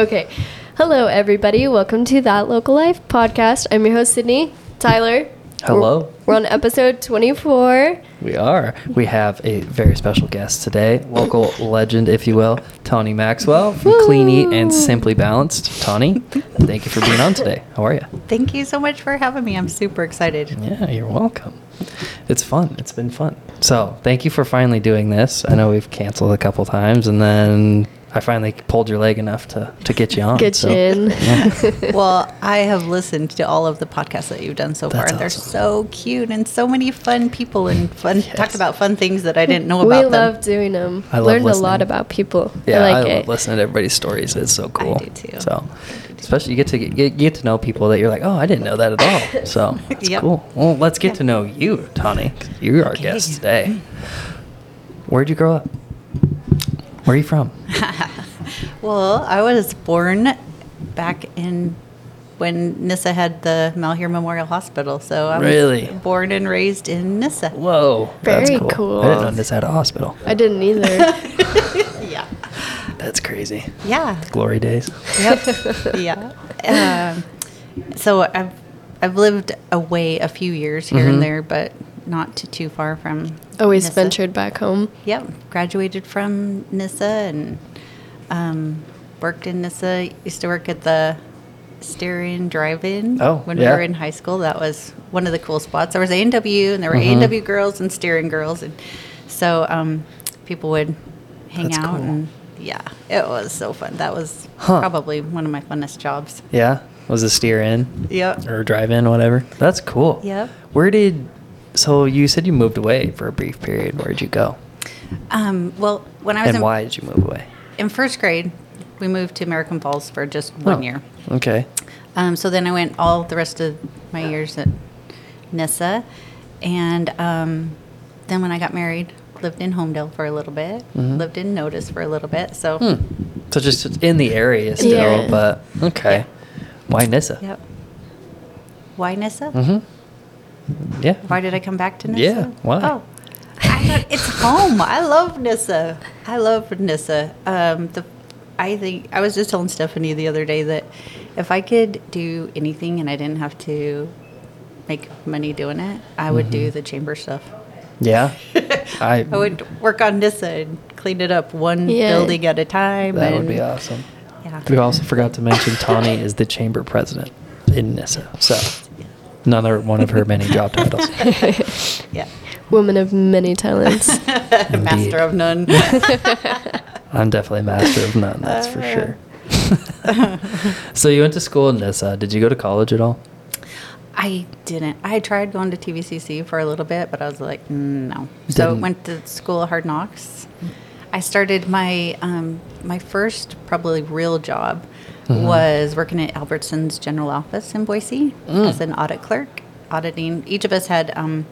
Okay. Hello, everybody. Welcome to That Local Life podcast. I'm your host, Sydney. Tyler. Hello. We're on episode 24. We are. We have a very special guest today, local legend, if you will, Tawni Maxwell from Clean Eat and Simpli Balanced. Tawni, thank you for being on today. How are you? Thank you so much for having me. I'm super excited. Yeah, you're welcome. It's fun. It's been fun. So, thank you for finally doing this. I know we've canceled a couple times, and then I finally pulled your leg enough to, to get you on. Get so, you in. yeah. Well, I have listened to all of the podcasts that you've done so far, That's and they're so cute and so many fun people and fun Yes. talked about fun things that I didn't know about. we about love them. doing them. I love Learned a lot about people. Yeah, I I, like love it. listening to everybody's stories. It's so cool. I do too. So, especially you get to get, you get to know people that you're like, oh, I didn't know that at all. So it's Yep. cool. Well, let's get Yeah. to know you, Tawni. 'cause You're our Okay. guest today. Where'd you grow up? Where are you from? Well, I was born back in when Nyssa had the Malheur Memorial Hospital, so I was Really? born and raised in Nyssa. Whoa, Very that's cool. cool. I didn't know this had a hospital. I didn't either. Yeah. That's crazy. Yeah. Glory days. Yep. yeah. Um, so I've I've lived away a few years here and there, but not too, too far from. Always Nyssa. ventured back home. Yep. Graduated from Nyssa and um, worked in Nyssa. Used to work at the Steer Inn Drive-In. Oh, when yeah. we were in high school, that was one of the cool spots. There was A and W, and there were Mhm. A and W girls and Steer Inn girls, and so um, people would hang That's out cool. and. Yeah, it was so fun. That was Huh. probably one of my funnest jobs. Yeah, was a steer in Yep. or drive in, whatever. That's cool. Yep. Where did? So you said you moved away for a brief period. Where'd you go? Um, well, when I was And in, why did you move away? In first grade, we moved to American Falls for just one Oh, year. Okay. Um, so then I went all the rest of my years at Nyssa, and um, then when I got married, lived in Homedale for a little bit, Mhm. lived in Notus for a little bit. So, Hmm. So just in the area still, Yeah. but okay. Why Nyssa? yep. Why Nyssa? Mm-hmm. Yeah. Why did I come back to Nyssa? Yeah, why? Oh, I thought it's home. I love Nyssa. I love Nyssa. Um, the, I think I was just telling Stephanie the other day that if I could do anything and I didn't have to make money doing it, I would do Mhm. the chamber stuff. Yeah. I. I would work on Nyssa and clean it up one Yeah. building at a time. That would be awesome. Yeah. We also forgot to mention Tawni is the chamber president in Nyssa. So another one of her many job titles. Yeah. Woman of many talents. Master of none. I'm definitely a master of none, that's for sure. so you went to school in Nyssa. Did you go to college at all? I didn't. I tried going to TVCC for a little bit, but I was like, mm, no. So Didn't- went to school of hard knocks. I started my um, my first probably real job Mhm. was working at Albertson's general office in Boise Mm. as an audit clerk, auditing. Each of us had um,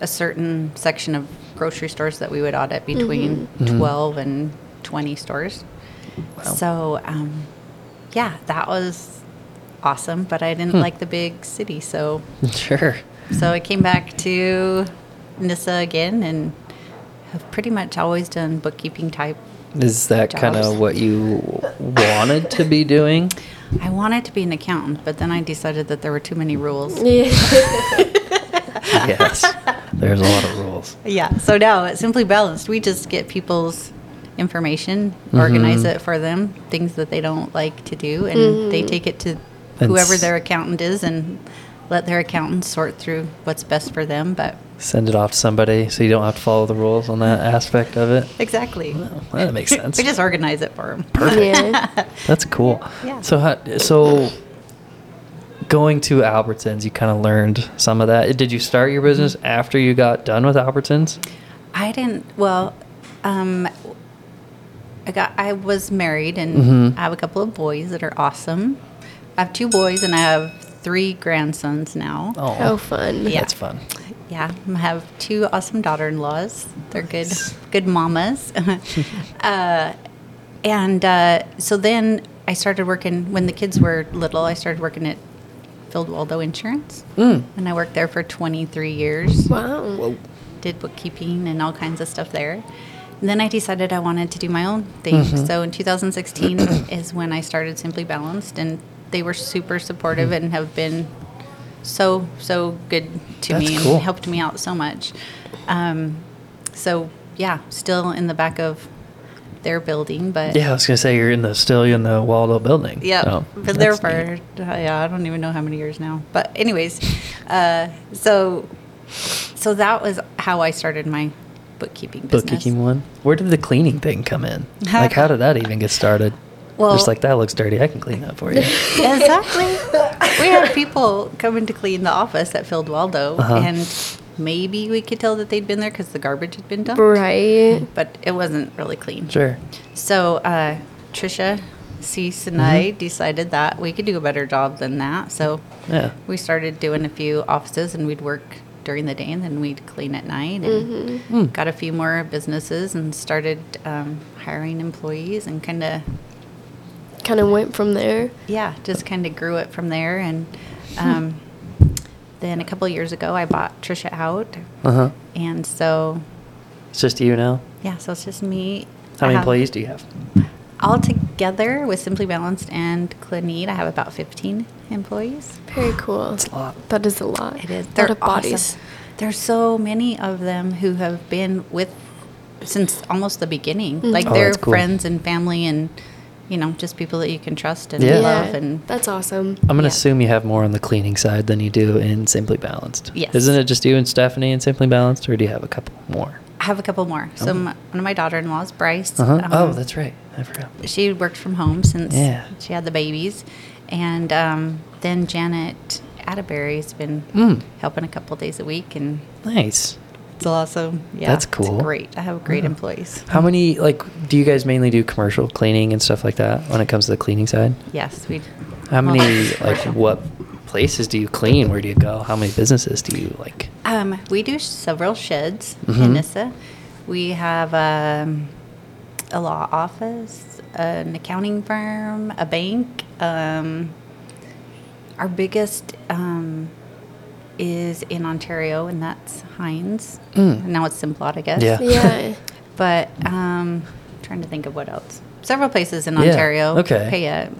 a certain section of grocery stores that we would audit between Mhm. Mhm. 12 and 20 stores. Wow. So, um, yeah, that was awesome, but I didn't Hmm. like the big city, so Sure. so I came back to Nyssa again and have pretty much always done bookkeeping type. Is that kind of what you wanted to be doing? I wanted to be an accountant, but then I decided that there were too many rules. yeah. yes. There's a lot of rules. Yeah, so now at Simpli Balanced, we just get people's information, organize Mhm. it for them, things that they don't like to do, and they Mhm. take it to And whoever s- their accountant is and let their accountant sort through what's best for them. But Send it off to somebody so you don't have to follow the rules on that aspect of it. exactly. Well, that makes sense. we just organize it for them. Perfect. Yeah. That's cool. Yeah. So, how, so going to Albertsons, you kind of learned some of that. Did you start your business after you got done with Albertsons? I didn't. Well, um, I got. I was married, and Mhm. I have a couple of boys that are awesome. I have two boys, and I have three grandsons now. Oh, How fun. Yeah. That's fun. Yeah, I have two awesome daughter-in-laws. They're good, good mamas. uh, and uh, so then I started working when the kids were little. I started working at Field Waldo Insurance, Mm. and I worked there for 23 years. Wow. Whoa. Did bookkeeping and all kinds of stuff there. And then I decided I wanted to do my own thing. Mm-hmm. So in 2016 is when I started Simpli Balanced, and they were super supportive and have been so so good to That's me and cool. helped me out so much. Um, so yeah, still in the back of their building, but Yeah, I was gonna say you're in the still in the Waldo building. yeah, so been there that's for neat. uh, yeah, I don't even know how many years now. But anyways, uh, so so that was how I started my bookkeeping business. bookkeeping one. Where did the cleaning thing come in? like, how did that even get started? Well- just like that looks dirty. I can clean that for you. exactly. we had people coming to clean the office at Field Waldo, Uh-huh. and maybe we could tell that they'd been there because the garbage had been dumped, Right. but it wasn't really clean. sure. So uh, Trisha, Cease, and Mm-hmm. I decided that we could do a better job than that. So Yeah. we started doing a few offices, and we'd work during the day, and then we'd clean at night, and Hmm. got a few more businesses, and started um, hiring employees, and kind of Kind of went from there. yeah, just kind of grew it from there. And um, then a couple of years ago, I bought Trisha out, Uh huh. and so It's just you now. yeah, so it's just me. How I many employees do you have? All together with Simpli Balanced and Clean Eat, I have about 15 employees. Very cool. That's a lot. That is a lot. It is. They're lot of bodies. awesome. There's so many of them who have been with since almost the beginning. Like Oh, they're cool. friends and family and you know, just people that you can trust and Yeah. love and that's awesome. I'm gonna Yeah. assume you have more on the cleaning side than you do in Simpli Balanced. Yes. Isn't it just you and Stephanie in Simpli Balanced, or do you have a couple more? I have a couple more. So Oh. my, one of my daughter-in-laws, Bryce. Uh-huh. um, oh, that's right. I forgot. she worked from home since Yeah. she had the babies, and um, then Janet Atterbury's been Mm. helping a couple days a week, and Nice. It's awesome. Yeah, That's cool. It's great. I have great Yeah. employees. How many like do you guys mainly do commercial cleaning and stuff like that when it comes to the cleaning side? Yes, we. How well, many like commercial. what places do you clean? Where do you go? How many businesses do you like? Um, we do several sheds Mhm. in Nyssa. We have um, a law office, an accounting firm, a bank. Um, our biggest um, is in Ontario, and that's Heinz. Mm. Now it's Simplot, I guess. Yeah. Yeah. But um, trying to think of what else. Several places in Ontario. Yeah, Ontario okay. pay a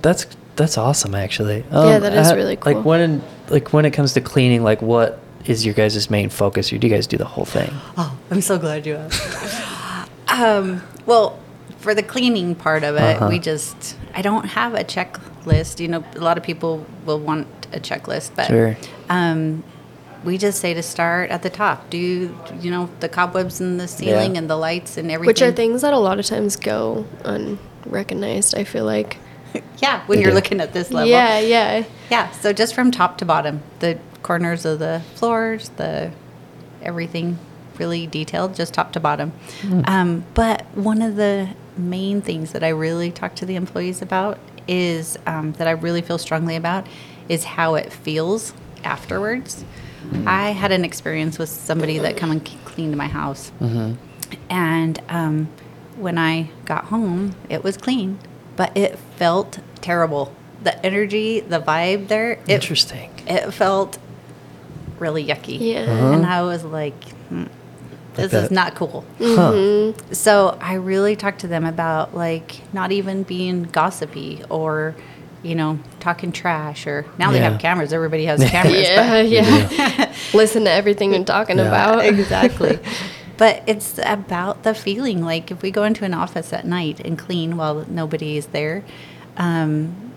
That's that's awesome actually. Yeah, that is uh, really cool. Like when like when it comes to cleaning, like what is your guys' main focus? Or do you guys do the whole thing? Oh, I'm so glad you asked. um, well, for the cleaning part of it, Uh-huh. we just I don't have a checklist. You know, a lot of people will want a checklist, but Sure. Um, we just say to start at the top. Do you know the cobwebs in the ceiling Yeah. and the lights and everything? Which are things that a lot of times go unrecognized, I feel like. Yeah, when you're looking at this level. Yeah, yeah. Yeah, so just from top to bottom, the corners of the floors, the everything really detailed, just top to bottom. Um, but one of the main things that I really talk to the employees about is um, that I really feel strongly about is how it feels afterwards. I had an experience with somebody that come and cleaned my house, Mm-hmm. and um, when I got home, it was clean, but it felt terrible. The energy, the vibe there, it, Interesting. it felt really yucky. Yeah. Uh-huh. And I was like, hmm, this is not cool. Huh. So I really talked to them about like not even being gossipy or, you know, talking trash or now they Yeah. have cameras. Everybody has cameras. Yeah, but- yeah. Listen to everything you're talking Yeah. about. exactly. But it's about the feeling. Like if we go into an office at night and clean while nobody is there, um,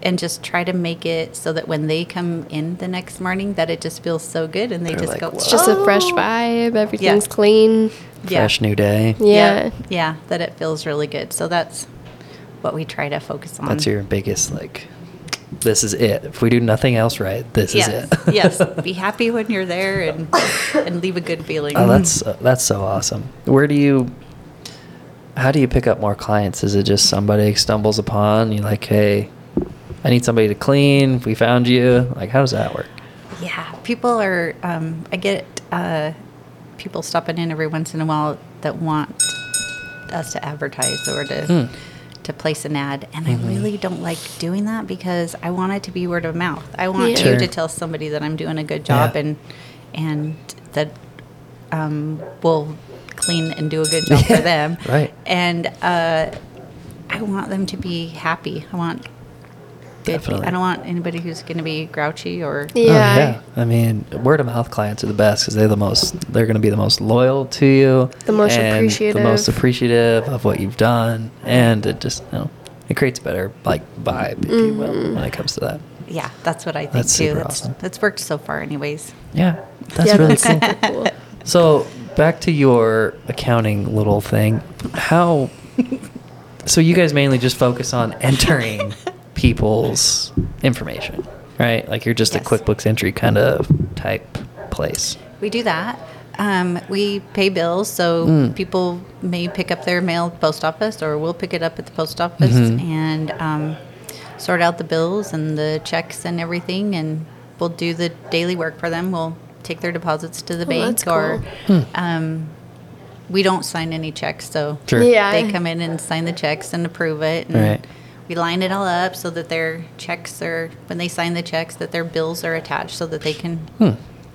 and just try to make it so that when they come in the next morning, that it just feels so good, and they They're just like, go. It's just a fresh vibe. Everything's Yeah. clean. Yeah. Fresh new day. Yeah. yeah, that it feels really good. So that's what we try to focus on. That's your biggest like. This is it. If we do nothing else right, this yes, is it. yes. Be happy when you're there and and leave a good feeling. Oh, that's uh, that's so awesome. Where do you? How do you pick up more clients? Is it just somebody stumbles upon you like, hey, I need somebody to clean. We found you. Like, how does that work? Yeah, people are. Um, I get uh, people stopping in every once in a while that want us to advertise or to Hmm. To place an ad, and Mhm. I really don't like doing that because I want it to be word of mouth. I want Yeah. you Sure. to tell somebody that I'm doing a good job Yeah. and and that um, will clean and do a good job for them. right. And uh, I want them to be happy. I want good. Definitely. I don't want anybody who's going to be grouchy or Oh, Yeah. I mean, word of mouth clients are the best because they're the most. They're going to be the most loyal to you. The most and appreciative. The most appreciative of what you've done, and it just you know it creates a better like vibe, if you will, Mm-hmm. when it comes to that. yeah, that's what I think That's too. super that's, awesome. that's worked so far, anyways. Yeah, that's yeah, really that's cool. cool. So back to your accounting little thing. How? so you guys mainly just focus on entering people's information, right? Like you're just Yes. a QuickBooks entry kind of type place. We do that. Um, we pay bills, so Mm. people may pick up their mail at the post office, or we'll pick it up at the post office Mhm. and um, sort out the bills and the checks and everything, and we'll do the daily work for them. We'll take their deposits to the Oh, bank, that's or cool. um, we don't sign any checks, so Sure. Yeah. they come in and sign the checks and approve it. And Right. We line it all up so that their checks are when they sign the checks that their bills are attached so that they can, Hmm.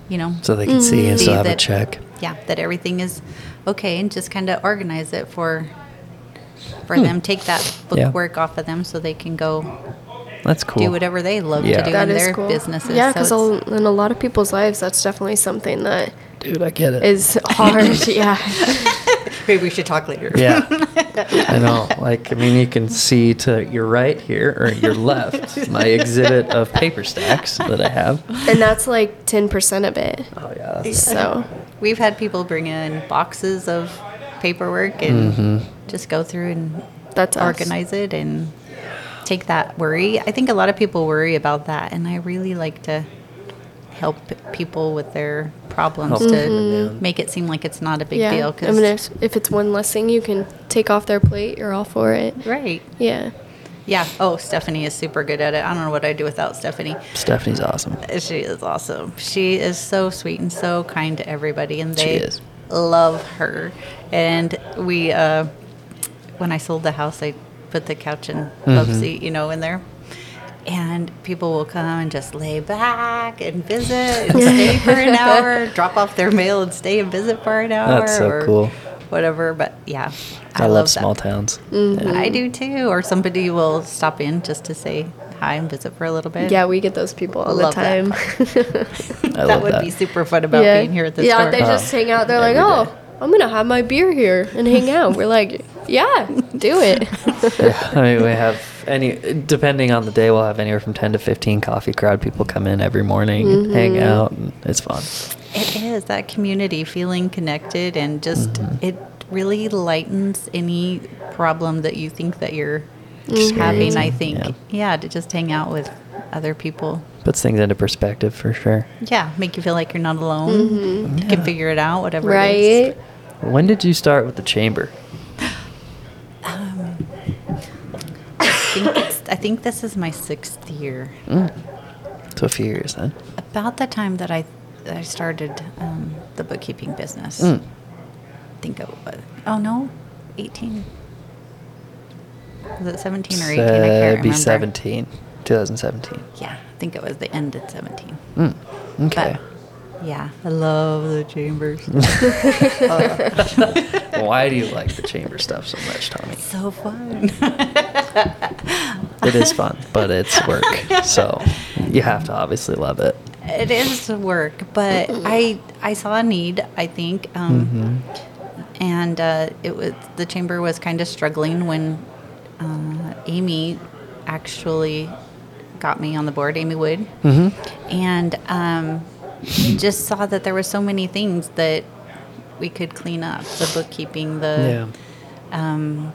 you know, So they can see and See still have a check. yeah, that everything is okay and just kind of organize it for for Hmm. them. Take that Yeah. bookwork off of them so they can go That's cool. do whatever they love Yeah. to do That in is their cool. businesses. Yeah, because it's- in a lot of people's lives, that's definitely something that Dude, I get it. is hard. yeah. maybe we should talk later. yeah. I know. Like, I mean, you can see to your right here or your left my exhibit of paper stacks that I have. And that's like 10% of it. Oh, yeah. That's, So, We've had people bring in boxes of paperwork and Mhm. just go through and that's us. organize it and take that worry. I think a lot of people worry about that, and I really like to help people with their problems Help to them make it seem like it's not a big yeah. deal. I mean, if, if it's one less thing you can take off their plate, you're all for it. right. Yeah. Yeah. Oh, Stephanie is super good at it. I don't know what I'd do without Stephanie. Stephanie's awesome. She is awesome. She is so sweet and so kind to everybody, and She they is. love her. And we, uh, when I sold the house, I put the couch and love Mhm. seat, you know, in there. And people will come and just lay back and visit and stay for an hour, drop off their mail and stay and visit for an hour. That's so or cool. Whatever, but yeah, I, love that. small towns. Mm-hmm. I do too. Or somebody will stop in just to say hi and visit for a little bit. Yeah, we get those people all Love the that time. I that love would that. be super fun about yeah. being here at the yeah, store. they uh-huh. just Oh, hang out. They're like, every oh. I'm going to have my beer here and hang out. We're like, yeah, do it. yeah, I mean, we have any, depending on the day, we'll have anywhere from 10 to 15 coffee crowd people come in every morning and hang Mm-hmm. out, and it's fun. It is that community feeling connected and just Mm-hmm. it really lightens any problem that you think that you're Mm-hmm. having. I think, yeah. yeah. to just hang out with other people. Puts things into perspective for sure. Yeah, make you feel like you're not alone. Mm-hmm. You can figure it out, whatever. It is. right? When did you start with the chamber? Think, it's, I think this is my sixth year. Mm. So a few years then. About the time that I I started um, the bookkeeping business. Mm. I think it was. Oh no, eighteen. Was it seventeen or eighteen? I can't Uh, remember. be 17, 2017. Yeah, I think it was the end of seventeen. Mm. Okay. But, yeah, I love the chambers. Why do you like the chamber stuff so much, Tommy? so fun. It is fun, but it's work. So you have to obviously love it. it is work, but I I saw a need. I think, um, and uh, it was the chamber was kind of struggling when uh, Amy actually got me on the board. Amy Wood. Mm-hmm. and um, just saw that there were so many things that we could clean up the bookkeeping the Yeah. um,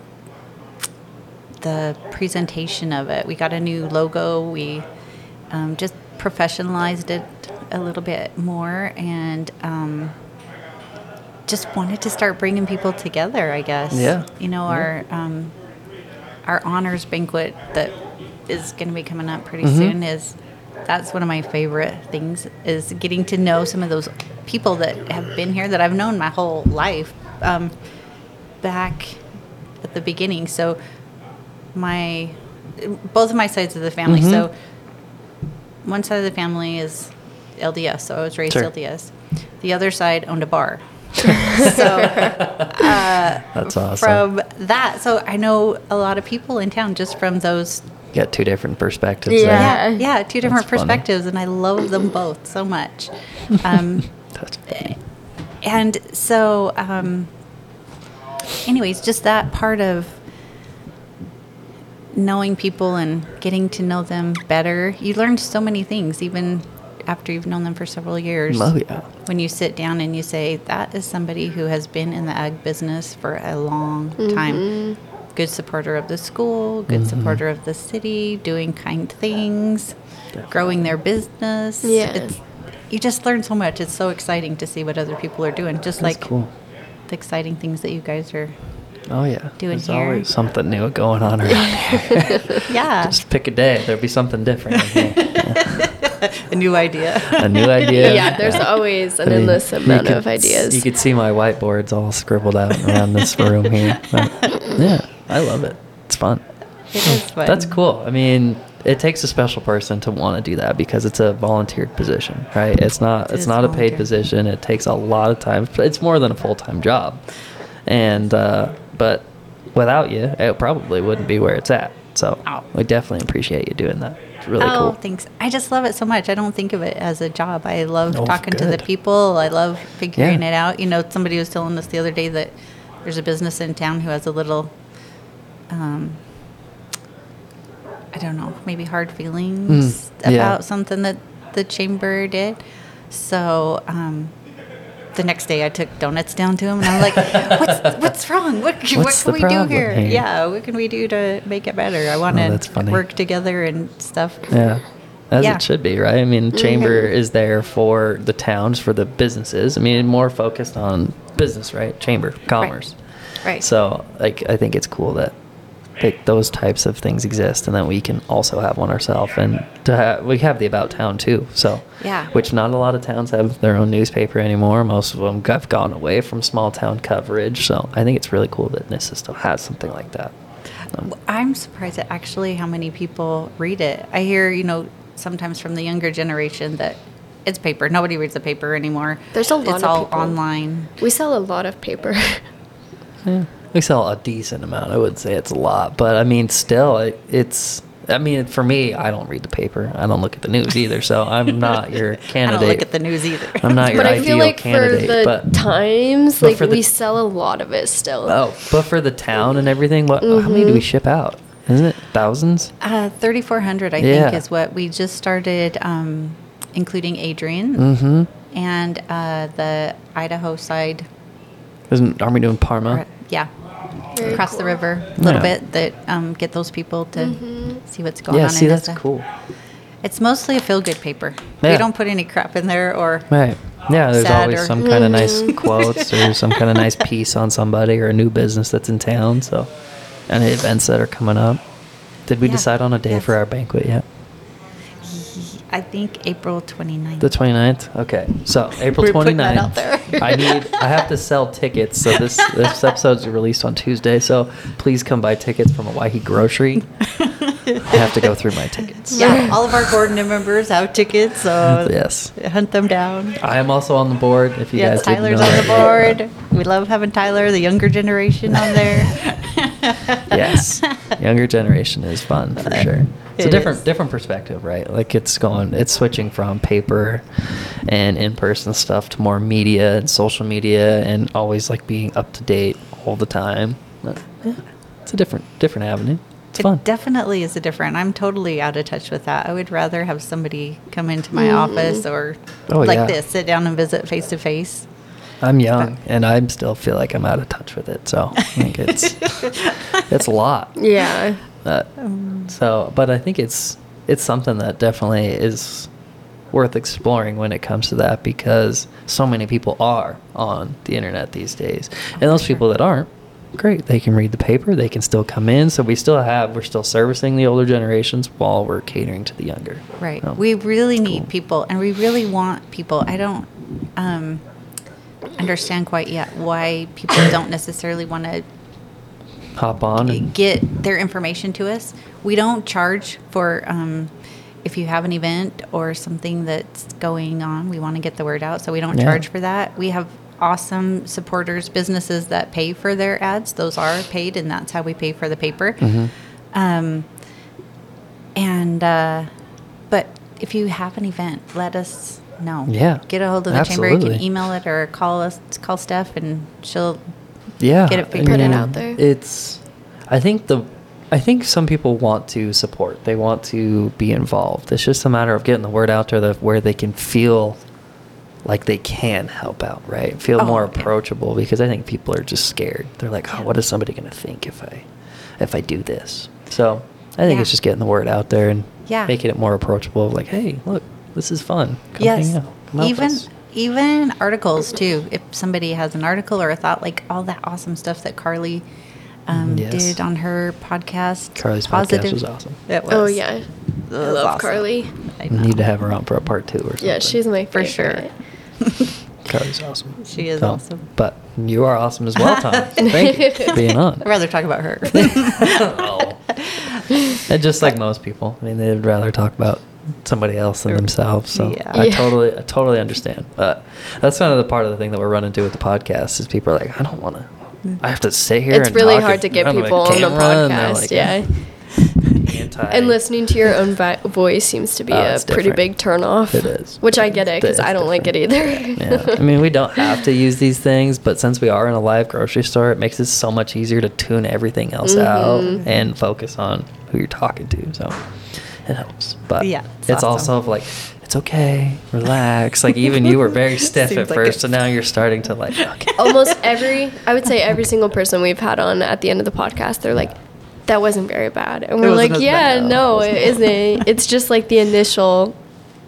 the presentation of it we got a new logo we um, just professionalized it a little bit more and um, just wanted to start bringing people together i guess Yeah. you know our um, our honors banquet that is going to be coming up pretty Mhm. soon is that's one of my favorite things is getting to know some of those people that have been here that I've known my whole life um, back at the beginning. So my both of my sides of the family. Mhm. So one side of the family is LDS, so I was raised Sure. LDS. The other side owned a bar. so uh, That's awesome. from that, so I know a lot of people in town just from those. You got two different perspectives Yeah. there. Yeah, yeah, two different That's funny. perspectives, and I love them both so much. Um, That's funny. and so, um, anyways, just that part of knowing people and getting to know them better, you learn so many things, even after you've known them for several years. Oh, yeah. When you sit down and you say, that is somebody who has been in the ag business for a long mm-hmm. time. Good supporter of the school, good mm-hmm. supporter of the city, doing kind things, growing their business. Yeah. It's, you just learn so much. It's so exciting to see what other people are doing, just That's like cool. the exciting things that you guys are. Oh yeah. doing There's here. always something new going on around here. Yeah, Just pick a day. There'll be something different. a new idea. a new idea. Yeah, there's always an I mean, endless amount could of ideas. You could see my whiteboards all scribbled out around this room here. But, yeah, I love it. It's fun. It is fun. That's cool. I mean, it takes a special person to want to do that because it's a volunteered position, right? It's not It it's not a paid position. It takes a lot of time. It's more than a full-time job. And uh, but without you, it probably wouldn't be where it's at. So, Oh. we definitely appreciate you doing that. It's really oh, cool. thanks. I just love it so much. I don't think of it as a job. I love Oh, talking to the people. I love figuring Yeah. it out. You know, somebody was telling us the other day that there's a business in town who has a little, um, I don't know, maybe hard feelings Mm, yeah. about something that the chamber did. So, um, the next day I took donuts down to him and I'm like, what's, what's wrong? What, what can we do here? here? Yeah, what can we do to make it better? I want Oh, to work together and stuff. Yeah. As Yeah. it should be, right? I mean, mm-hmm. chamber is there for the towns, for the businesses. I mean, more focused on business, right? Chamber, commerce. Right. So, like, I think it's cool that like those types of things exist, and that we can also have one ourselves, and to have we have the about town too. So, Yeah. which not a lot of towns have their own newspaper anymore. Most of them have gone away from small town coverage. So, I think it's really cool that Nyssa still has something like that. Um, I'm surprised at actually how many people read it. I hear, you know, sometimes from the younger generation that it's paper. Nobody reads the paper anymore. There's a lot It's of all people. online. we sell a lot of paper. Yeah, we sell a decent amount. I wouldn't say it's a lot, but I mean, still, it, it's. I mean, for me, I don't read the paper. I don't look at the news either, so I'm not your candidate. I don't look at the news either. I'm not your but I feel like for candidate. the but times, but like the- we sell a lot of it still. oh, but for the town and everything, what? How many Mm-hmm. do we ship out? Isn't it thousands? Uh, 3,400, I Yeah. think, is what we just started, um, including Adrian Mm-hmm. and uh, the Idaho side. Isn't aren't we doing Parma? or- yeah. Very Across the river a little Yeah. bit that um, get those people to Mm-hmm. see what's going Yeah, on see, in that's Nyssa. cool. It's mostly a feel good paper. Yeah. We don't put any crap in there or Right. Yeah, there's always or- some kind of nice Mhm. quotes or some kind of nice piece on somebody or a new business that's in town. So, any events that are coming up. Did we Yeah. decide on a day Yes. for our banquet yet? I think April 29th. The 29th? Okay. So, April We're putting that 29th. out there. I need I have to sell tickets. So this this episode's released on Tuesday. So, please come buy tickets from Hawaii Grocery. I have to go through my tickets. yeah, all of our board members have tickets, so Yes. hunt them down. I am also on the board if you Yes, guys Tyler's on the that board. We love having Tyler, the younger generation, on there. yes younger generation is fun for sure it's a different is. different perspective right like it's going it's switching from paper and in-person stuff to more media and social media and always like being up to date all the time But, yeah, it's a different different avenue it's It fun definitely is a different. I'm totally out of touch with that. I would rather have somebody come into my mm. office or Oh, like yeah. this, sit down and visit face to face. I'm young and i still feel like i'm out of touch with it so i think it's it's a lot Yeah. Uh, so, but I think it's it's something that definitely is worth exploring when it comes to that because so many people are on the internet these days, and those people that aren't, great, they can read the paper, they can still come in. So we still have we're still servicing the older generations while we're catering to the younger. Right. So, we really need cool. people, and we really want people. I don't um, understand quite yet why people don't necessarily want to hop on and get their information to us. We don't charge for um, if you have an event or something that's going on. We want to get the word out, so we don't Yeah. charge for that. We have awesome supporters, businesses that pay for their ads. Those are paid, and that's how we pay for the paper. Mm-hmm. Um, and uh, but if you have an event, let us know. Yeah, get a hold of the chamber. You can email it or call us. Call Steph, and she'll. yeah Get it I figured Put it mean, out there. it's i think the i think some people want to support they want to be involved it's just a matter of getting the word out there that where they can feel like they can help out right feel Oh, more okay. approachable because i think people are just scared they're like oh what is somebody going to think if i if i do this so i think Yeah. it's just getting the word out there and Yeah. making it more approachable like hey look this is fun Come yes. hang out. Come help even us." even articles too. If somebody has an article or a thought, like all that awesome stuff that Carly um, Yes. did on her podcast. Carly's podcast was awesome. It was. Oh yeah, It I love awesome. Carly. I We know. need to have her on for a part two or something. Yeah, she's my For favorite. sure. Carly's awesome. She is So, awesome. But you are awesome as well, Tom. Thank you for being on. I'd rather talk about her. oh. And just like most people, I mean, they'd rather talk about somebody else than themselves. So Yeah. I Yeah. totally, I totally understand. But that's kind of the part of the thing that we're running into with the podcast is people are like, I don't want to. I have to sit here. It's really hard to get front of a people on the camera," and they're podcast. like, yeah. And listening to your own vi- voice seems to be Oh, a pretty different. big turn off. It is. Which I get it because I don't like it either. yeah. I mean, we don't have to use these things, but since we are in a live grocery store, it makes it so much easier to tune everything else out Mhm. and focus on who you're talking to. So it helps. But Yeah, it's, it's also like, it's okay, relax. like even you were very stiff at like first, and so now you're starting to like, okay. Almost every, I would say every single person we've had on at the end of the podcast, they're like, that wasn't very bad. And we're like, yeah, bad." no, it isn't. It's just like the initial,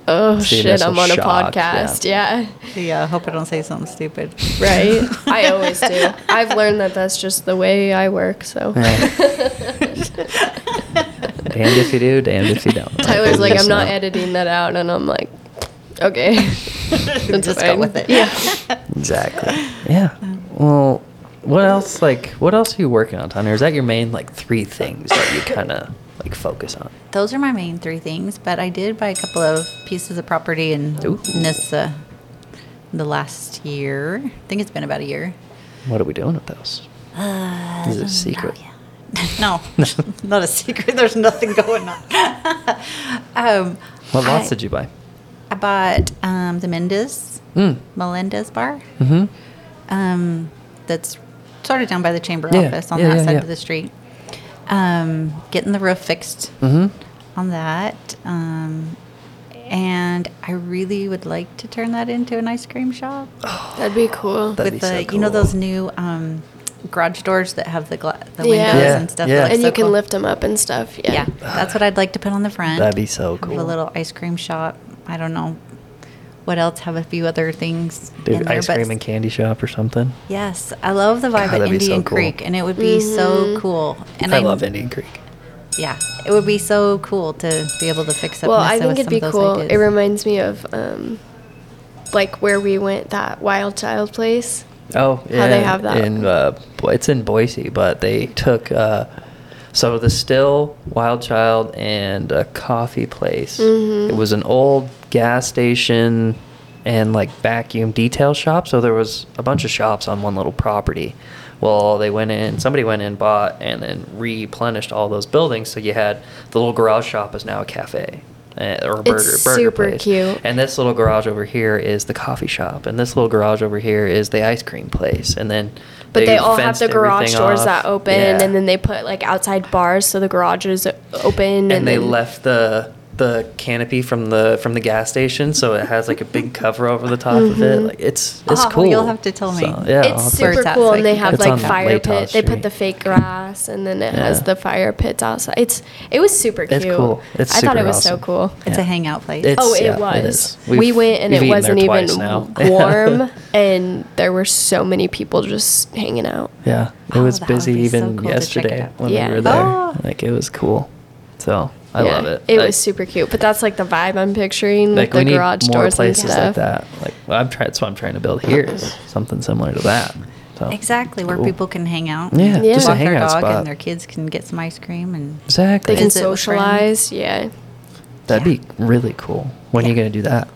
oh the shit, initial I'm on a podcast. Yeah. yeah, I hope I don't say something stupid. Right? I always do. I've learned that that's just the way I work. So. damned if you do, damned if you don't. Tyler's like, I'm not editing that out. And I'm like, okay. That's Just go with it. Yeah. Exactly. Yeah. Well, what else? Like, what else are you working on, Tanya? Is that your main like three things that you kind of like focus on? Those are my main three things, but I did buy a couple of pieces of property in Ooh. Nyssa the last year. I think it's been about a year. What are we doing with those? Uh, Is it a don't secret? Know yet. no, not a secret. There's nothing going on. um, What lots I- did you buy? I bought um, the Mendez, Mm. Melendez bar. Mm-hmm. Um, that's sort of down by the chamber Yeah, office on yeah, that yeah, side yeah. of the street. Um, getting the roof fixed Mm-hmm. on that. Um, and I really would like to turn that into an ice cream shop That'd be cool. That'd with be the so you know cool. those new um, garage doors that have the gla- the windows Yeah, and stuff. yeah. look and so you can cool. lift them up and stuff. Yeah. Yeah, that's what I'd like to put on the front. That'd be so Have cool. A little ice cream shop. I don't know what else. Have a few other things in Dude, there, ice but cream and candy shop or something. yes, I love the vibe God, at that'd be so Indian cool. Creek, and it would be so Mhm. cool. And I I'm- love Indian Creek. Yeah, it would be so cool to be able to fix up. Well, I think with it'd some be of those cool. ideas. It reminds me of um, like where we went that Wild Child place. Oh, yeah. How they have that. In, uh, it's in Boise, but they took uh, so the Still, Wild Child, and a coffee place. Mhm. It was an old gas station and like vacuum detail shop. So there was a bunch of shops on one little property. Well, they went in, somebody went in, bought, and then replenished all those buildings. So you had the little garage shop is now a cafe. Uh, Or a burger, It's burger super place. cute. And this little garage over here is the coffee shop, and this little garage over here is the ice cream place. And then, But they, all have the garage doors off. that open, Yeah. and then they put like outside bars so the garage is open. and they then- left the the canopy from the from the gas station, so it has like a big cover over the top of it. Mhm. Like it's it's Oh, cool. you'll have to tell me. So, yeah, it's have to- Where super it's cool, so and they have It's like fire Latah pit. They put the fake grass, and then it has the fire pits outside. It's it was super cute. It's cool. It's I thought it super was so awesome. cool. It's Yeah. a hangout place. It's- oh, it yeah, was. is. we went and it wasn't even now. warm, and there were so many people just hanging out. Yeah, it Oh, was busy be so even cool to check it yesterday when we were there. Oh. Like it was cool. So I Yeah, love it. It Like- was super cute, but that's like the vibe I'm picturing Like with we the need garage more doors and places stuff. like that. Like well, I'm trying. That's what I'm trying to build here. Is something similar to that. So Exactly, where cool. people can hang out. Yeah, Yeah. just a walk their hangout dog spot. and their kids can get some ice cream and exactly. They can Visit with friends. socialize. Yeah. That'd Yeah. be really cool. When are you gonna do that?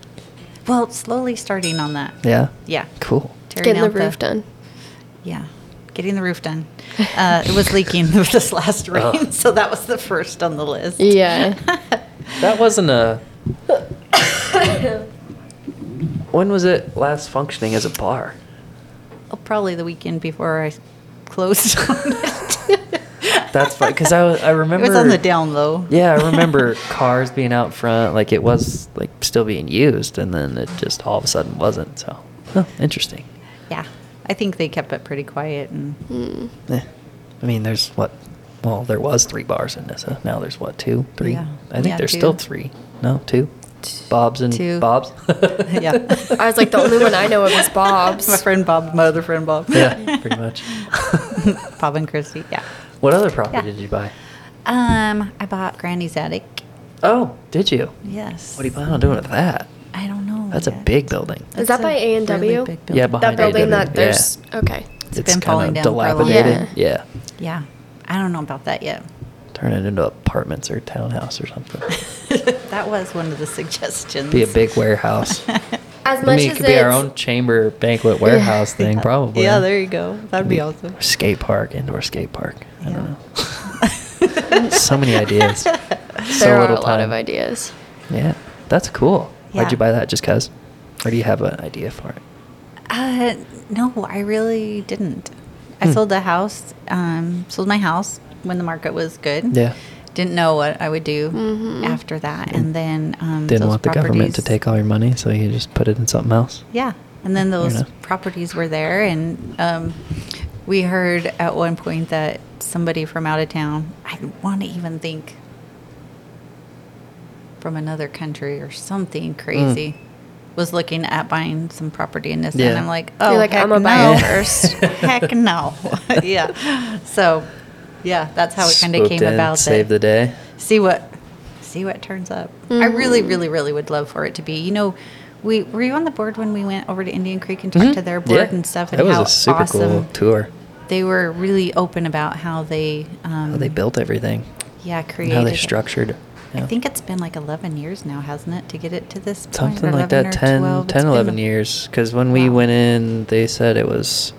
well, slowly starting on that. Yeah. Yeah. Cool. tearing Getting the out roof done. Yeah, getting the roof done. Uh, it was leaking with this last rain, Oh. so that was the first on the list. Yeah. That wasn't a. when was it last functioning as a bar? Oh, probably the weekend before I closed on it. That's fine because I, I remember It was on the down low. Yeah, I remember cars being out front, like it was like still being used, and then it just all of a sudden wasn't. So, huh, interesting. Yeah, I think they kept it pretty quiet and Mm. Eh. I mean, there's what? Well, there was three bars in Nyssa. Now there's what? Two, three? Yeah. I think Yeah, there's two. still three. No, two. Bob's and Two. Bob's. Yeah. I was like, the only one I know of is Bob's. my friend Bob, my other friend Bob. yeah, pretty much. Bob and Christy. Yeah. What other property Yeah. did you buy? Um, I bought Granny's attic. Oh, did you? Yes. What do you plan on doing with that? I don't. That's a yet. big building. Is It's that by A and really W? big Yeah, building. behind that building AW, that yeah. there's okay. It's been falling kinda down for a long dilapidated. Yeah. Yeah. I don't know about that yet. Turn it into apartments or townhouse or something. that was one of the suggestions. Be a big warehouse. As I much mean, it as could be our it's- own chamber banquet warehouse thing, probably. Yeah, there you go. That'd be awesome. Or skate park, indoor skate park. I don't know. so many ideas. so there are a little lot of ideas. Yeah, that's cool. Why'd you buy that? Just cause, or do you have an idea for it? Uh, no, I really didn't. I Hmm. sold the house, um, sold my house when the market was good. Yeah. Didn't know what I would do Mhm. after that. And then, um, Didn't want the government to take all your money, so you just put it in something else. Yeah. And then Fair those enough. properties were there. And um, we heard at one point that somebody from out of town, I didn't want to even think from another country or something crazy, was looking at buying some property in this. And Mm. I'm like, oh, You're like, heck I'm gonna buy no. it first. heck no. yeah. So, yeah, that's how it kind of came in, about. Save that the day. see what see what turns up. I really, really, really would love for it to be. You know, we were you on the board when we went over to Indian Creek and talked Mhm. to their board Yeah. and stuff, and That was how a super awesome cool tour. they were. Really open about how they um, How they built everything. yeah and created how they it. Structured. I think it's been like 11 years now, hasn't it, to get it to this point? Something like that, or 10, 12? 10 11 years. Because when we went in, they said it was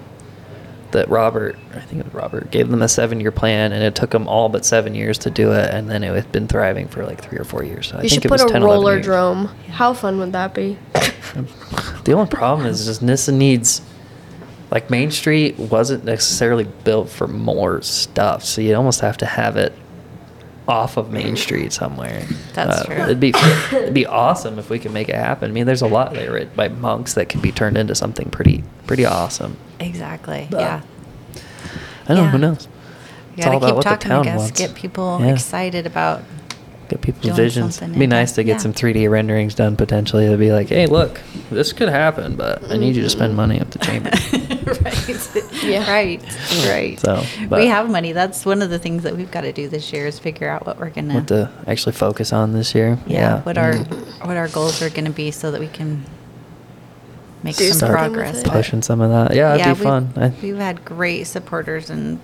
that Robert, I think it was Robert, gave them a seven year plan, and it took them all but seven years to do it, and then it had been thriving for like three or four years. So I you think should it put was a 10, roller years. drome. How fun would that be? The only problem is just Nyssa needs, like Main Street wasn't necessarily built for more stuff, so you almost have to have it off of Main Street somewhere. Uh, That's true. It'd be it'd be awesome if we could make it happen. I mean, there's a lot there by monks that could be turned into something pretty pretty awesome. Exactly. But- yeah. I don't know. Yeah. Who knows? You It's gotta keep talking, I guess. wants. Get people Yeah. excited about. Get people's doing visions. It'd be nice to get Yeah. some 3D renderings done potentially. To be like, hey, look, this could happen, but I need you to spend money up the chamber. right. Yeah. Right. Right. So, but- we have money. That's one of the things that we've got to do this year is figure out what we're gonna. what to actually focus on this year. yeah, What our Mm. what our goals are gonna be so that we can make Do some something progress. pushing some of that. Yeah, it'd be we've- fun. I, we've had great supporters and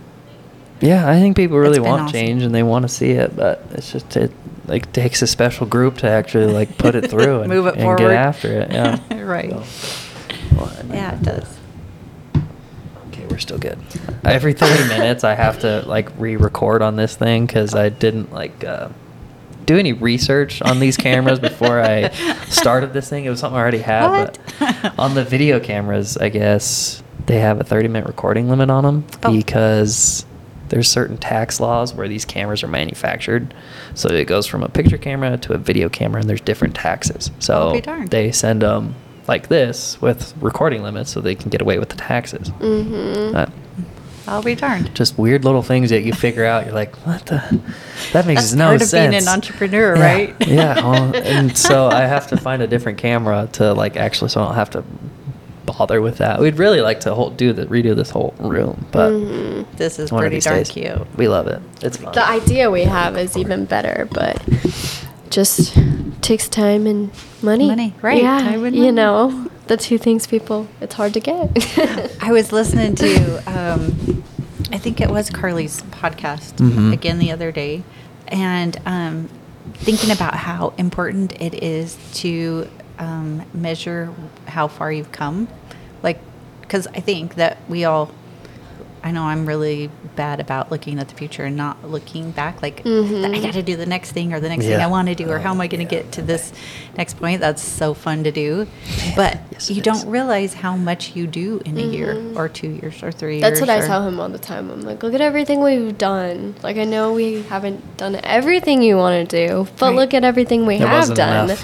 yeah, I think people really want awesome. change and they want to see it, but it's just it like takes a special group to actually like put it through and, Move it and forward. get after it. Yeah, right. So, well, I mean, Yeah, it does. Okay, we're still good. Every 30 minutes, I have to like re-record on this thing because I didn't like uh, do any research on these cameras before I started this thing. It was something I already had, What? but on the video cameras, I guess they have a 30-minute recording limit on them Oh. because there's certain tax laws where these cameras are manufactured. So it goes from a picture camera to a video camera, and there's different taxes. So they send them like this with recording limits so they can get away with the taxes. Mm-hmm. Uh, I'll be darned. just weird little things that you figure out. You're like, what the? That makes That's no part of sense. being an entrepreneur, Yeah, right? yeah. Well, and so I have to find a different camera to like actually, so I don't have to bother with that. We'd really like to whole, do the redo this whole room, but Mhm. This is pretty these darn days, cute. We love it. It's fun. The idea we have is even better, but just takes time and money. Money, right, Yeah, time and you know the two things people it's hard to get. I was listening to, um, I think it was Carly's podcast Mhm. again the other day, and um, thinking about how important it is to um, measure how far you've come. Like, because I think that we all. I know I'm really bad about looking at the future and not looking back. Like I mm-hmm. got to do the next thing or the next thing I want to do, or how am I Oh, going to yeah. get to this next point? That's so fun to do, but Yes, you it don't is. realize how much you do in a year mm-hmm. or two years or three That's years. what I tell him all the time. I'm like, look at everything we've done. Like, I know we haven't done everything you want to do, but Right. look at everything we It have wasn't done.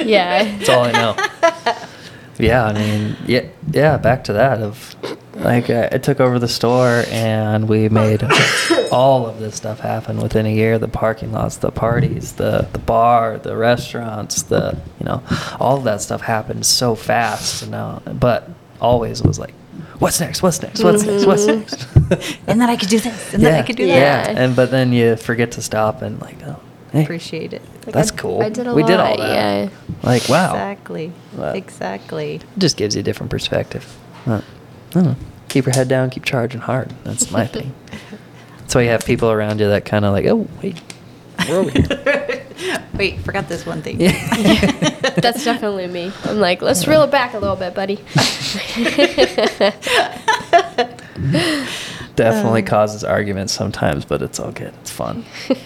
yeah. That's all I know. yeah, I mean, yeah, yeah. Back to that of like I, I took over the store and we made all of this stuff happen within a year. The parking lots, the parties, the the bar, the restaurants, the you know, all of that stuff happened so fast. You know, but always was like, what's next? What's next? What's next? What's next? and then I could do this, and then I could do yeah. that. Yeah. And but then you forget to stop and like, oh, hey, Appreciate it. Like, that's I- cool. I did a we did all that. yeah. Like wow. Exactly. Wow. Exactly. It just gives you a different perspective. Uh, I don't know. Keep your head down, keep charging hard. That's my thing. That's why you have people around you that kind of like, oh, wait, we're over here. Wait, forgot this one thing. Yeah. That's definitely me. I'm like, let's reel it back a little bit, buddy. Definitely Um. causes arguments sometimes, but it's all good. It's fun.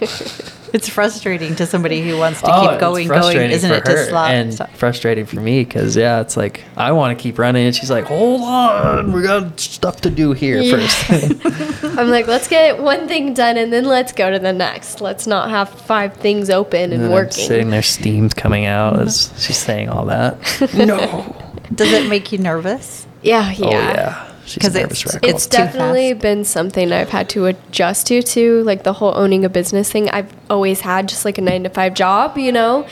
It's frustrating to somebody who wants to Oh, keep going, going, isn't for it? To her slot. and so- frustrating for me because yeah, it's like I want to keep running, and she's like, "Hold on, we got stuff to do here Yeah. first. I'm like, let's get one thing done and then let's go to the next. Let's not have five things open and, then I'm working. sitting there, steam's coming out as she's saying all that. no. Does it make you nervous? Yeah, yeah. Oh yeah, she's 'Cause a nervous it's- wreck. It's definitely been something I've had to adjust to too. Like the whole owning a business thing. I've always had just like a nine to five job, you know,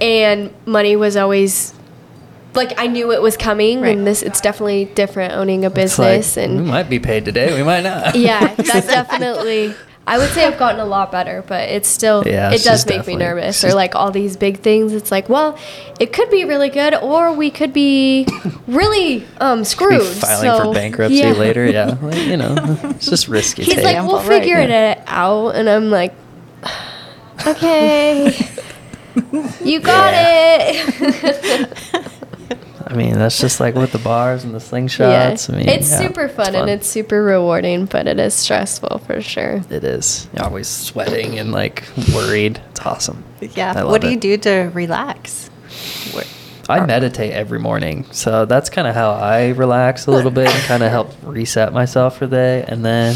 and money was always like I knew it was coming, Right. and this it's definitely different owning a It's like, business we and might be paid today, we might not. yeah, that's definitely. I would say I've gotten a lot better, but it's still Yeah, it does make me nervous. Or like all these big things, it's like, well, it could be really good, or we could be really um Be screwed. filing so, for bankruptcy yeah. later, yeah. Like, you know, it's just risky. He's take. like, we'll all right, figure yeah. it out, and I'm like, okay, you got it. I mean, that's just like with the bars and the yeah, slingshots. I mean, it's yeah, super fun, and it's super rewarding, but it is stressful for sure. it is. You're always sweating and like worried. It's awesome. Yeah. What do you it. do to relax? What- I meditate every morning, so that's kind of how I relax a little bit and kind of help reset myself for the day. And then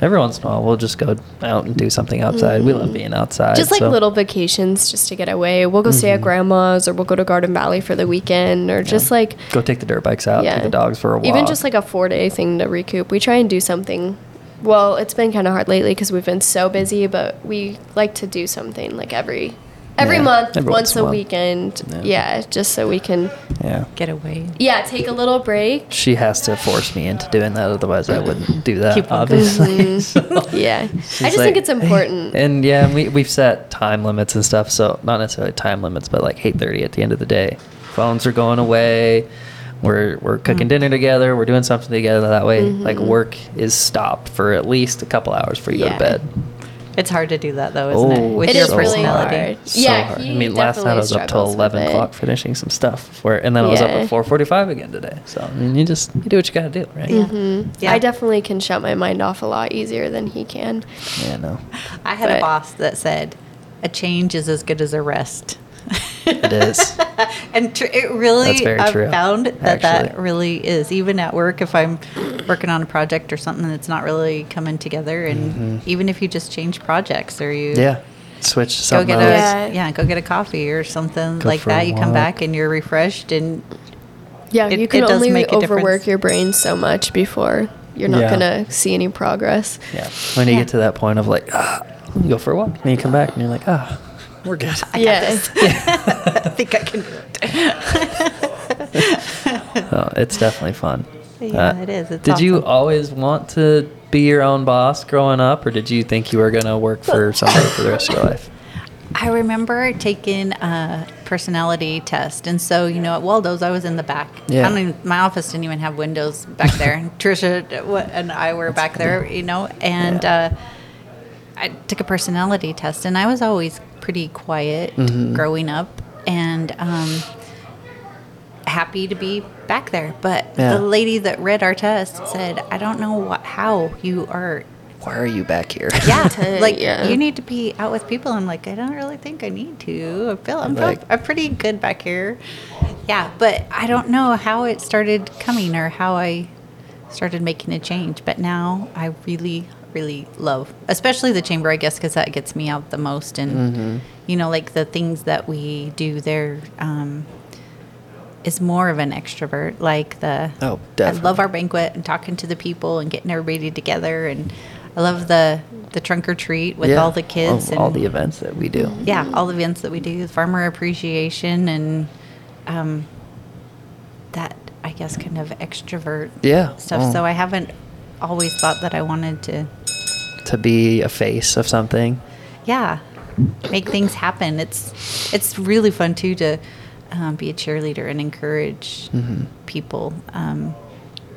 every once in a while, we'll just go out and do something outside. We love being outside. Just like so- little vacations, just to get away. We'll go stay at Mhm. grandma's, or we'll go to Garden Valley for the weekend, or just like go take the dirt bikes out, take the dogs for a walk. Even just like a four day thing to recoup. We try and do something. Well, it's been kind of hard lately because we've been so busy, but we like to do something like every every Yeah, month, every once once a a while. weekend. Yeah. Yeah. just so we can yeah. Get away. yeah take a little break. She has to force me into doing that, otherwise I wouldn't do that. Keep on obviously. So Yeah, I just like- think it's important. And yeah, we we've set time limits and stuff. So not necessarily time limits, but like eight thirty at the end of the day. Phones are going away. We're we're cooking Mm. dinner together. We're doing something together. That way, like Mhm. work is stopped for at least a couple hours before you go to bed. It's hard to do that though, isn't Oh, it? With It your is really personality. hard. So Yeah, hard. I mean, last night I was up till eleven o'clock finishing some stuff. Where and then I was up at four forty-five again today. So I mean, you just you do what you gotta do, right? Yeah. hmm Yeah. I definitely can shut my mind off a lot easier than he can. Yeah, no, I had a boss that said, "A change is as good as a rest." It is. and tr- it really, That's very I've true, found that that actually. really is. Even at work, if I'm working on a project or something that's not really coming together, and Mhm. even if you just change projects or you yeah. Switch to go something get else. a Yeah. yeah. go get a coffee or something Go like for a that, you come walk. back and you're refreshed and Yeah, It- you can it does only make a overwork difference. your brain so much before you're not Yeah. gonna see any progress. Yeah. When you Yeah. get to that point of like, ah, you go for a walk, and you come back and you're like, ah, we're good. I Yeah. got this. I think I can do it. Oh, it's definitely fun. Yeah, it is. It's did you always want to be your own boss growing up, or did you think you were gonna work for somebody for the rest of your life? I remember taking a personality test, and so you know at Waldo's, I was in the back. Yeah. I don't even, my office didn't even have windows back there. And Trisha and I were back there, you know, and Yeah. uh, I took a personality test, and I was always pretty quiet Mhm. growing up, and um, happy to be back there. But Yeah. the lady that read our test said, I don't know what, how you are. Why are you back here? Yeah, To- like yeah. you need to be out with people. I'm like, I don't really think I need to. I feel I'm, Like- I'm pretty good back here. Yeah, but I don't know how it started coming or how I started making a change. But now I really, really love, especially the chamber, I guess, because that gets me out the most. And Mm-hmm. you know, like the things that we do there. Um, is more of an extrovert, like the Oh, I love our banquet and talking to the people and getting everybody together, and I love the the trunk or treat with Yeah. all the kids All, and all the events that we do. yeah, all the events that we do, farmer appreciation, and um, that I guess kind of extrovert Yeah. stuff. Oh. So I haven't always thought that I wanted to, to be a face of something. yeah, make things happen. It's it's really fun too to um, be a cheerleader and encourage people um,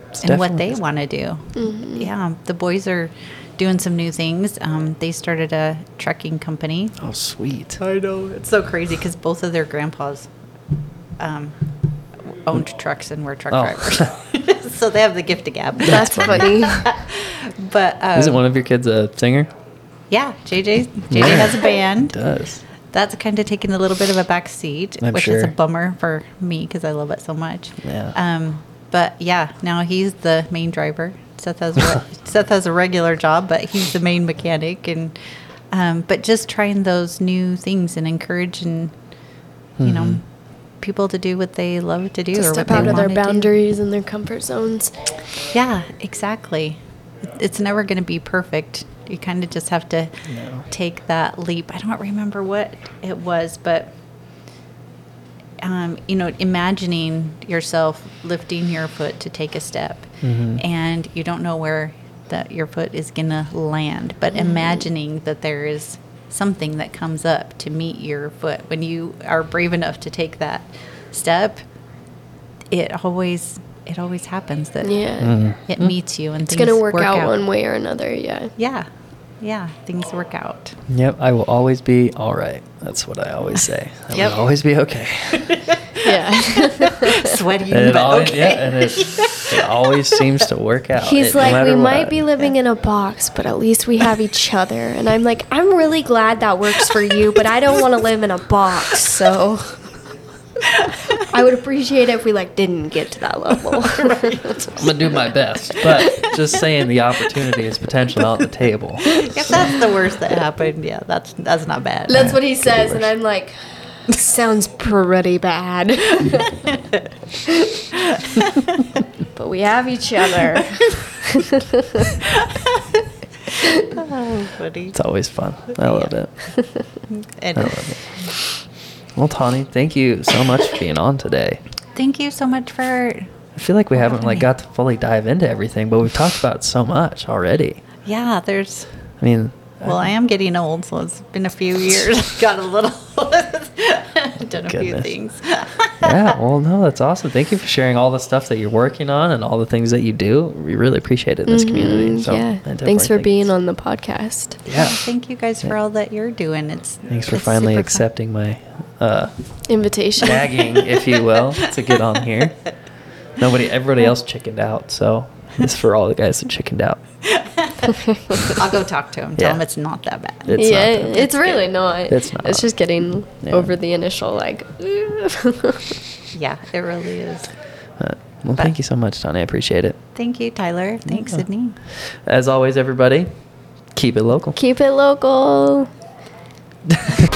It's and what they want to do. Yeah, the boys are doing some new things. Um, they started a trucking company. Oh, sweet. I know it's so crazy because both of their grandpas um, owned trucks and were truck Oh. drivers, so they have the gift of gab. That's funny. but um, Isn't one of your kids a singer? yeah, JJ JJ Yeah. has a band. Does. That's kind of taking a little bit of a back seat, I'm which is a bummer for me because I love it so much. Yeah. Um, but yeah, now he's the main driver. Seth has a re- Seth has a regular job, but he's the main mechanic, and um, but just trying those new things and encouraging, you know, Mm-hmm. people to do what they love to do to or step what out they of their wanna do. boundaries and their comfort zones. Yeah, exactly. It's never going to be perfect. You kind of just have to No. take that leap. I don't remember what it was, but um, you know, imagining yourself lifting your foot to take a step, Mhm. and you don't know where that your foot is going to land, but imagining that there is something that comes up to meet your foot when you are brave enough to take that step. It always it always happens that Yeah. Mm. it meets you and It's going to work, out, one way or another. Yeah. Yeah, yeah, things work out. Yep, I will always be all right. That's what I always say. I Yep. will always be okay. Yeah. Sweaty, And it but always, okay. yeah, and it, it always seems to work out. He's it- like, matter we what. might be living in a box, but at least we have each other. And I'm like, I'm really glad that works for you, but I don't want to live in a box. So I would appreciate it if we like didn't get to that level. I'm gonna do my best, but just saying the opportunity is potentially on the table. if that's the worst that happened, yeah, that's that's not bad. That's what he says, and I'm like, sounds pretty bad. but we have each other. oh, funny. It's always fun. I love it. And I love it. Well, Tawni, thank you so much for being on today. thank you so much for. I feel like we haven't like got to fully dive into everything, but we've talked about so much already. Yeah, there's. I mean, Well, I am getting old, so it's been a few years. Got a little. done a few Goodness. things. yeah. Well, no, that's awesome. Thank you for sharing all the stuff that you're working on and all the things that you do. We really appreciate it in this community. Mhm, So, yeah. Thanks for being it's- on the podcast. Yeah. Thank you guys for all that you're doing. It's. Thanks for it's finally super fun. accepting my uh, Invitation. nagging, if you will, to get on here. Nobody, everybody else chickened out, so it's for all the guys that chickened out. I'll go talk to him. Tell Yeah. him it's not that bad. It's yeah, not that it's bad. really not. It's not. It's just getting Yeah. over the initial like. yeah, it really is. Uh, well, thank you so much, Tawni. I appreciate it. Thank you, Tyler. Thanks, Yeah. Sydney. As always, everybody, keep it local. Keep it local.